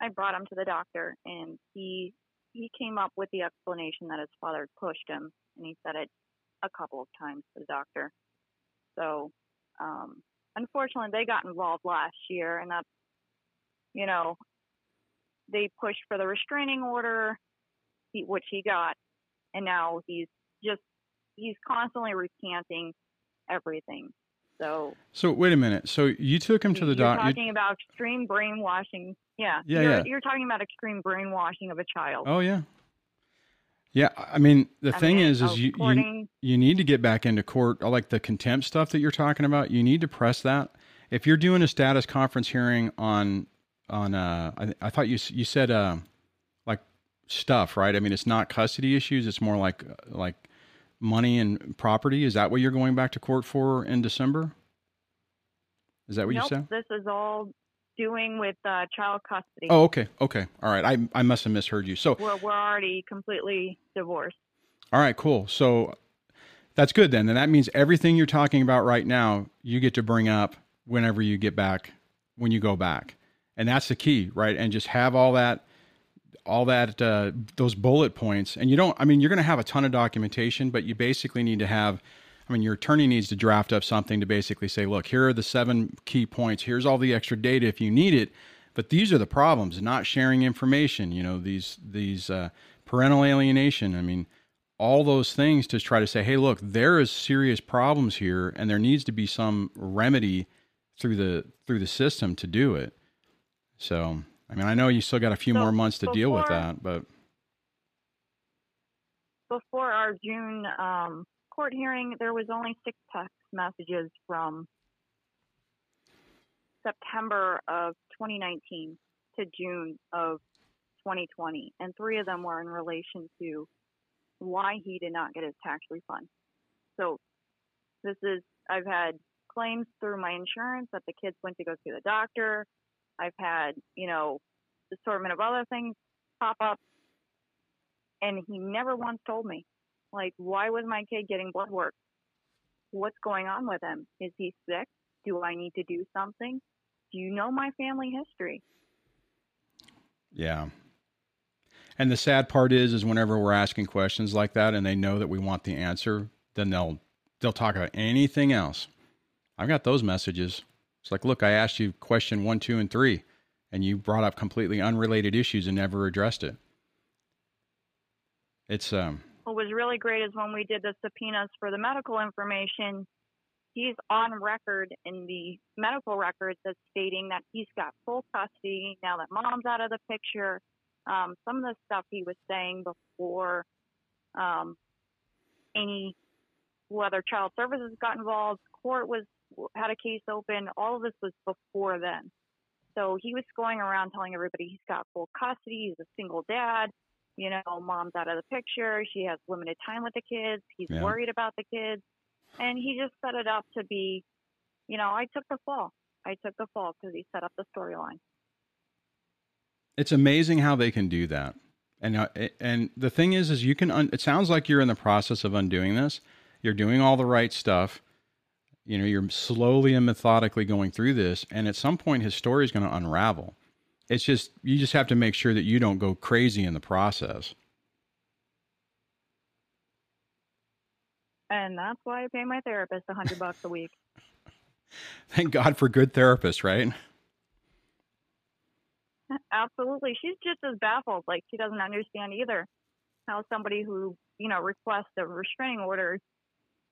I brought him to the doctor, and he he came up with the explanation that his father pushed him, and he said it a couple of times to the doctor. So, um, unfortunately, they got involved last year, and that's you know they pushed for the restraining order, he, which he got, and now he's just he's constantly recanting everything. So So wait a minute. So you took him to the you're doctor. talking about extreme brainwashing. Yeah, Yeah, you're, yeah. you're talking about extreme brainwashing of a child. Oh yeah. Yeah, I mean the I thing mean, is, is you, you you need to get back into court. Like the contempt stuff that you're talking about, you need to press that. If you're doing a status conference hearing on on, uh, I, I thought you you said uh, like stuff, right? I mean, it's not custody issues. It's more like like money and property. Is that what you're going back to court for in December? Is that what nope, you said? this is all doing with uh, child custody. Oh, okay, okay, all right. I I must have misheard you. So We're, we're already completely divorced. All right, cool. So that's good then. And that means everything you're talking about right now, you get to bring up whenever you get back, when you go back. And that's the key, right? And just have all that, all that, uh, those bullet points. And you don't, I mean, you're going to have a ton of documentation, but you basically need to have I mean, your attorney needs to draft up something to basically say, look, here are the seven key points. Here's all the extra data if you need it. But these are the problems: not sharing information. You know, these these uh, parental alienation. I mean, all those things to try to say, hey, look, there is serious problems here, and there needs to be some remedy through the through the system to do it. So, I mean, I know you still got a few so more months to before, deal with that, but before our June um, court hearing, there was only six text messages from September of 2019 to June of 2020, and three of them were in relation to why he did not get his tax refund. So this is I've had claims through my insurance that the kids went to go see the doctor. I've had, you know, assortment of other things pop up and he never once told me. Like, why was my kid getting blood work? What's going on with him? Is he sick? Do I need to do something? Do you know my family history? Yeah. And the sad part is, is whenever we're asking questions like that, and they know that we want the answer, then they'll they'll talk about anything else. I've got those messages. It's like, look, I asked you question one, two, and three, and you brought up completely unrelated issues and never addressed it. It's um. What was really great is when we did the subpoenas for the medical information. He's on record in the medical records as stating that he's got full custody now that mom's out of the picture um, some of the stuff he was saying before um, any whether child services got involved, court was had a case open. All of this was before then. So he was going around telling everybody he's got full custody. He's a single dad. You know, mom's out of the picture. She has limited time with the kids. He's yeah. worried about the kids, and he just set it up to be, you know, I took the fall. I took the fall because he set up the storyline. It's amazing how they can do that. And uh, and the thing is, is you can. Un- it sounds like you're in the process of undoing this. You're doing all the right stuff. You know, you're slowly and methodically going through this, and at some point, his story is going to unravel. It's just you just have to make sure that you don't go crazy in the process. And that's why I pay my therapist a hundred bucks a week. Thank God for good therapists, right? Absolutely. She's just as baffled. Like she doesn't understand either how somebody who, you know, requests a restraining order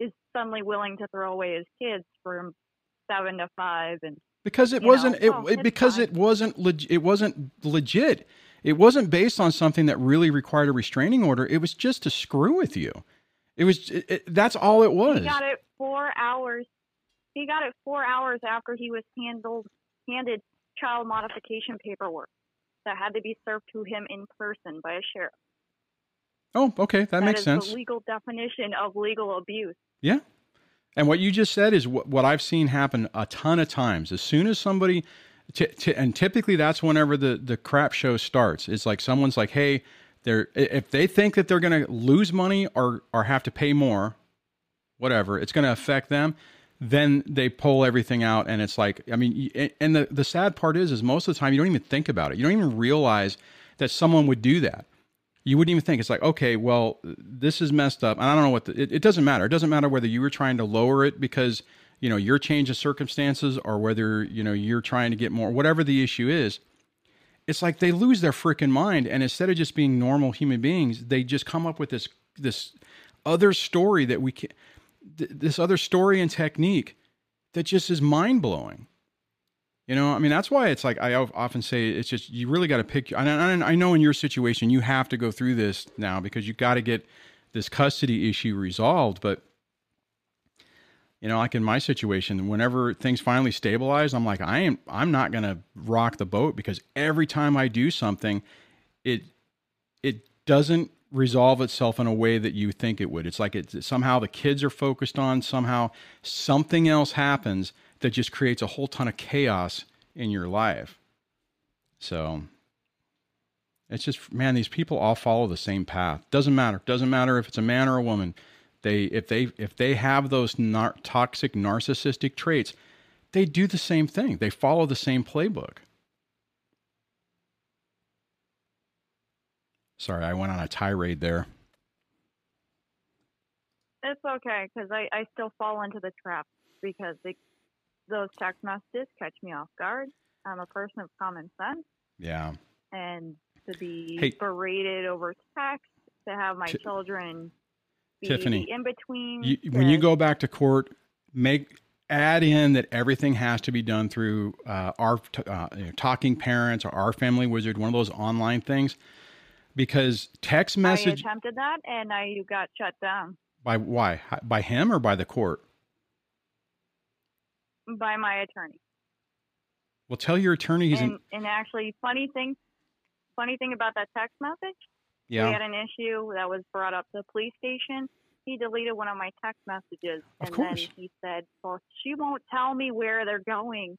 is suddenly willing to throw away his kids from seven to five and because it wasn't know, it, it because fine. it wasn't leg- it wasn't legit. It wasn't based on something that really required a restraining order. It was just to screw with you. It was it, it, that's all it was. He got it 4 hours. He got it 4 hours after he was handled handed child modification paperwork that had to be served to him in person by a sheriff. Oh, okay, that, that makes sense. The legal definition of legal abuse. Yeah, and what you just said is what, what I've seen happen a ton of times. As soon as somebody, t- t- and typically that's whenever the the crap show starts. It's like someone's like, hey, they're if they think that they're going to lose money or or have to pay more, whatever, it's going to affect them then they pull everything out and it's like i mean and the, the sad part is is most of the time you don't even think about it you don't even realize that someone would do that you wouldn't even think. It's like okay well this is messed up. And i don't know what the, it, it doesn't matter. It doesn't matter whether you were trying to lower it because you know your change of circumstances or whether you know you're trying to get more whatever the issue is it's like they lose their freaking mind. And instead of just being normal human beings they just come up with this this other story that we can th- this other story and technique that just is mind blowing. You know, I mean, that's why it's like I often say it's just you really got to pick. And I, know in your situation you have to go through this now because you got to get this custody issue resolved. But you know, like in my situation, whenever things finally stabilize, I'm like, I am, I'm not gonna rock the boat because every time I do something, it, it doesn't resolve itself in a way that you think it would. It's like it's somehow the kids are focused on, somehow something else happens that just creates a whole ton of chaos in your life. So it's just man, these people all follow the same path. Doesn't matter. Doesn't matter if it's a man or a woman. They if they if they have those nar- toxic narcissistic traits, they do the same thing. They follow the same playbook. Sorry, I went on a tirade there. It's okay because I, I still fall into the trap because they, those text messages catch me off guard. I'm a person of common sense. Yeah. And to be Hey. berated over text, to have my Ti- children be Tiffany, in between. You, when you go back to court, make add in that everything has to be done through uh, our t- uh, you know, TalkingParents or OurFamilyWizard, one of those online things, because text I message attempted that and I got shut down by why by him or by the court. By my attorney. Well, tell your attorney he's and, in, and actually, funny thing, funny thing about that text message, Yeah. we had an issue that was brought up to the police station. He deleted one of my text messages, and then he said, "Well, she won't tell me where they're going.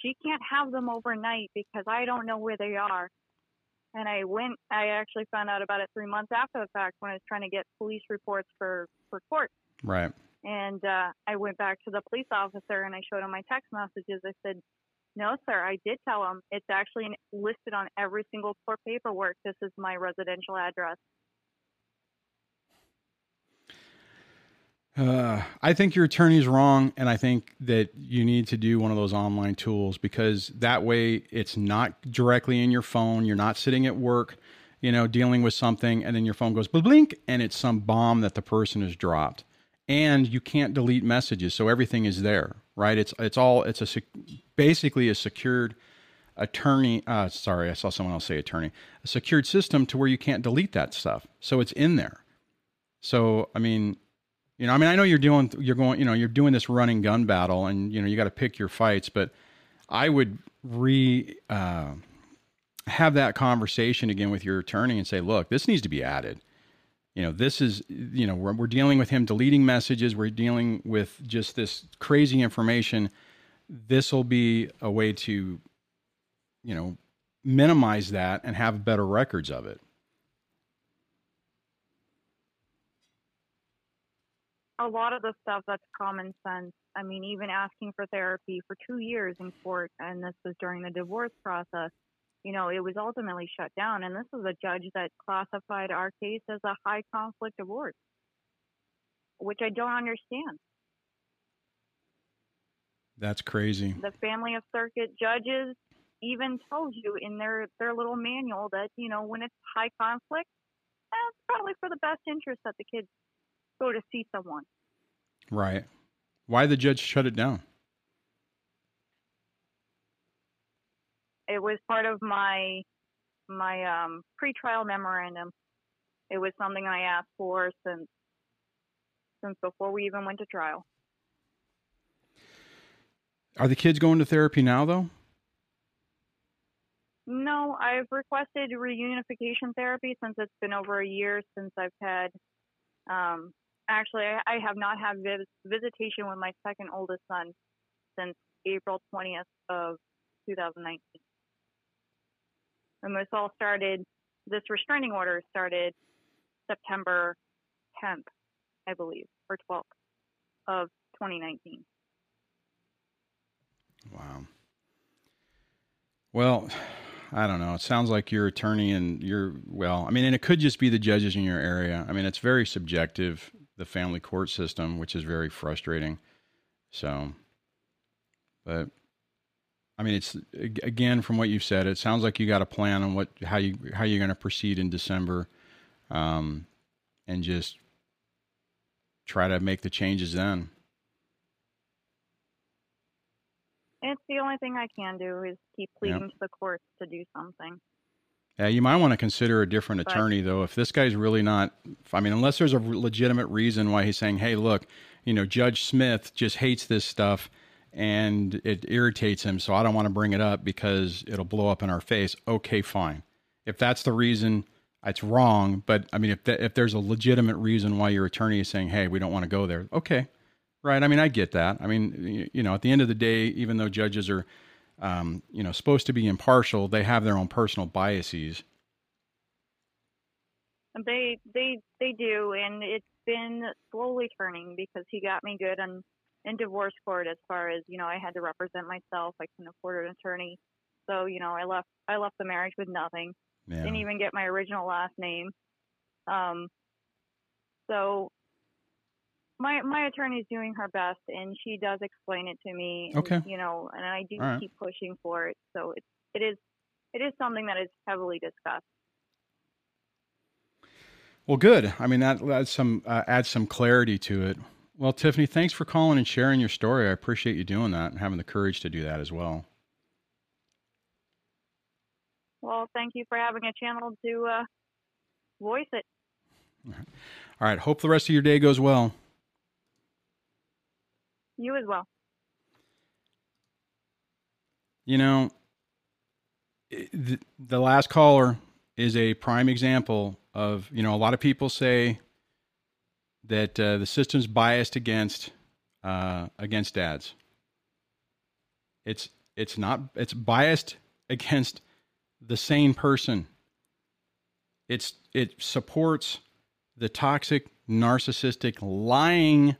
She can't have them overnight because I don't know where they are." And I went. I actually found out about it three months after the fact when I was trying to get police reports for for court. Right. And uh, I went back to the police officer and I showed him my text messages. I said, "No, sir, I did tell him. It's actually listed on every single court paperwork. This is my residential address." Uh, I think your attorney's wrong, and I think that you need to do one of those online tools because that way it's not directly in your phone. You're not sitting at work, you know, dealing with something, and then your phone goes blink, and it's some bomb that the person has dropped, and you can't delete messages, so everything is there, right? It's it's all it's a basically a secured attorney. Uh, sorry, I saw someone else say attorney. A secured system to where you can't delete that stuff, so it's in there. So I mean, you know, I mean, I know you're doing, you're going, you know, you're doing this running gun battle, and you know, you got to pick your fights. But I would re uh, have that conversation again with your attorney and say, look, this needs to be added. You know, this is, you know, we're, we're dealing with him deleting messages. We're dealing with just this crazy information. This will be a way to, you know, minimize that and have better records of it. A lot of the stuff that's common sense. I mean, even asking for therapy for two years in court, and this was during the divorce process. You know, it was ultimately shut down, and this was a judge that classified our case as a high conflict divorce, which I don't understand. That's crazy. the family of circuit judges even tells you in their their little manual that you know when it's high conflict that's probably for the best interest that the kids go to see someone Right. Why the judge shut it down? It was part of my my um pretrial memorandum it was something i asked for since since before we even went to trial Are the kids going to therapy now, though? No, I've requested reunification therapy since it's been over a year since I've had. Um, actually, I, have not had vis- visitation with my second oldest son since April 20th of 2019. And this all started, this restraining order started September 10th, I believe, or 12th of 2019. Wow. Well, I don't know. It sounds like your attorney and your well, I mean, and it could just be the judges in your area. I mean, it's very subjective, the family court system, which is very frustrating. So, but I mean, it's again from what you've said, it sounds like you got a plan on what how you how you're going to proceed in December, um, and just try to make the changes then. It's the only thing I can do is keep pleading to the courts to do something. Yeah, you might want to consider a different But- attorney though. If this guy's really not, I mean, unless there's a legitimate reason why he's saying, "Hey, look, you know, Judge Smith just hates this stuff and it irritates him, so I don't want to bring it up because it'll blow up in our face." Okay, fine. If that's the reason, it's wrong. But I mean, if if there's a legitimate reason why your attorney is saying, "Hey, we don't want to go there," okay, right? I mean, I get that. I mean, you know, at the end of the day, even though judges are um, you know, supposed to be impartial, they have their own personal biases. They they they do, and it's been slowly turning because he got me good on in divorce court as far as you know I had to represent myself. I couldn't afford an attorney, so you know I left I left the marriage with nothing. Yeah. Didn't even get my original last name. Um, so my my attorney's doing her best, and she does explain it to me. And, Okay. You know, and I do right. keep pushing for it. So it it is it is something that is heavily discussed. Well, good. I mean, that adds some uh, adds some clarity to it. Well, Tiffany, thanks for calling and sharing your story. I appreciate you doing that and having the courage to do that as well. Well, thank you for having a channel to uh, voice it. All right. Hope the rest of your day goes well. You as well. You know, the, the last caller is a prime example of, you know, a lot of people say that uh, the system's biased against uh, against dads. It's it's not it's biased against the sane person. It's it supports the toxic, narcissistic, lying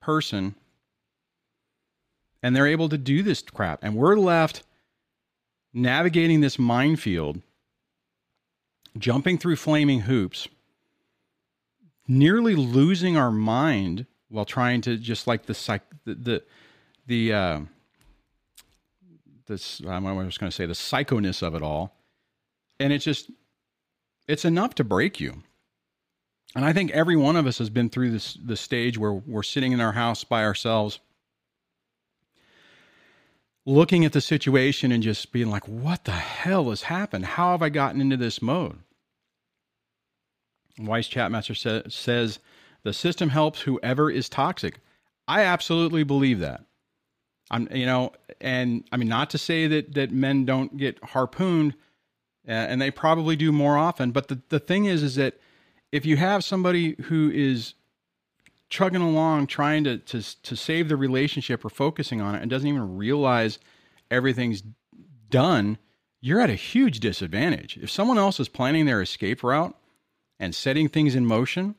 person and they're able to do this crap and we're left navigating this minefield jumping through flaming hoops nearly losing our mind while trying to just like the psych the the, the uh this I was going to say the psychoness of it all and it's just it's enough to break you and I think every one of us has been through this the stage where we're sitting in our house by ourselves looking at the situation and just being like, what the hell has happened? How have I gotten into this mode? Weiss Chatmaster sa- says the system helps whoever is toxic. I absolutely believe that. I'm, you know, and I mean, not to say that that men don't get harpooned, uh, and they probably do more often. But the the thing is, is that if you have somebody who is chugging along trying to, to to save the relationship or focusing on it and doesn't even realize everything's done, you're at a huge disadvantage. If someone else is planning their escape route and setting things in motion,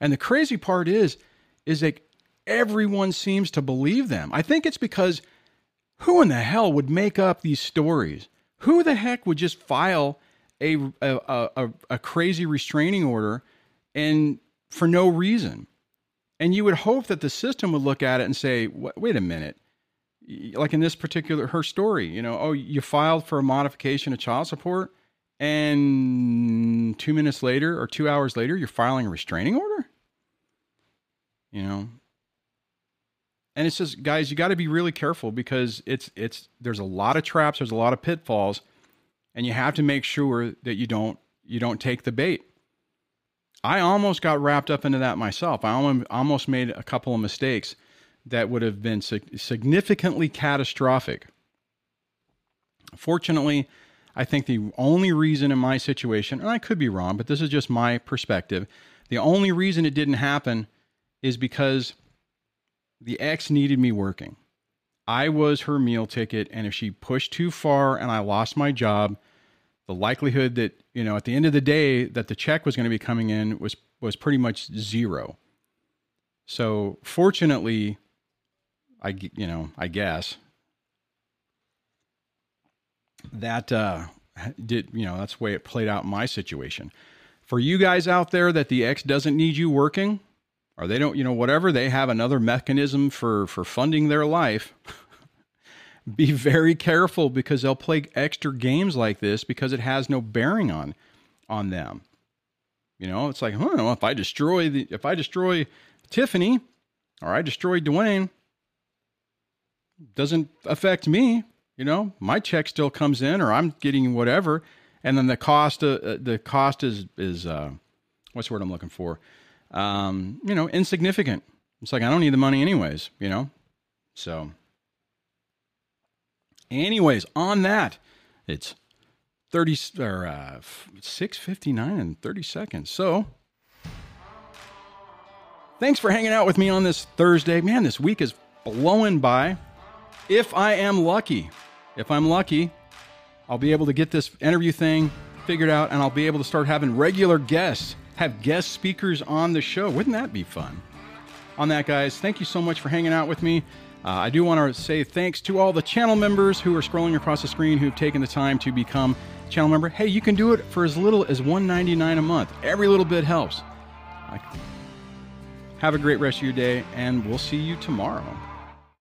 and the crazy part is is that everyone seems to believe them. I think it's because who in the hell would make up these stories? Who the heck would just file a a, a, a crazy restraining order and for no reason? And you would hope that the system would look at it and say, wait a minute. Like in this particular, her story, you know, oh, you filed for a modification of child support, and two minutes later or two hours later, you're filing a restraining order? You know? And it's just, guys, you got to be really careful because it's, it's, there's a lot of traps, there's a lot of pitfalls, and you have to make sure that you don't, you don't take the bait. I almost got wrapped up into that myself. I almost made a couple of mistakes that would have been significantly catastrophic. Fortunately, I think the only reason in my situation, and I could be wrong, but this is just my perspective, the only reason it didn't happen is because the ex needed me working. I was her meal ticket, and if she pushed too far and I lost my job, the likelihood that you know at the end of the day that the check was going to be coming in was was pretty much zero so fortunately i you know i guess that uh did you know that's the way it played out in my situation for you guys out there that the ex doesn't need you working or they don't you know whatever they have another mechanism for for funding their life be very careful because they'll play extra games like this because it has no bearing on on them. You know, it's like, huh, if I destroy the if I destroy Tiffany or I destroy Duane, doesn't affect me. You know, my check still comes in, or I'm getting whatever, and then the cost uh, the cost is is uh, what's the word I'm looking for? Um, you know, insignificant. It's like I don't need the money anyways. You know, so. Anyways, on that, it's 30 or uh, 6:59 and 30 seconds. So, thanks for hanging out with me on this Thursday. Man, this week is blowing by. If I am lucky, if I'm lucky, I'll be able to get this interview thing figured out and I'll be able to start having regular guests, have guest speakers on the show. Wouldn't that be fun? On that, guys, thank you so much for hanging out with me. Uh, I do want to say thanks to all the channel members who are scrolling across the screen who've taken the time to become channel member. Hey, you can do it for as little as $1.99 a month. Every little bit helps. Have a great rest of your day, and we'll see you tomorrow.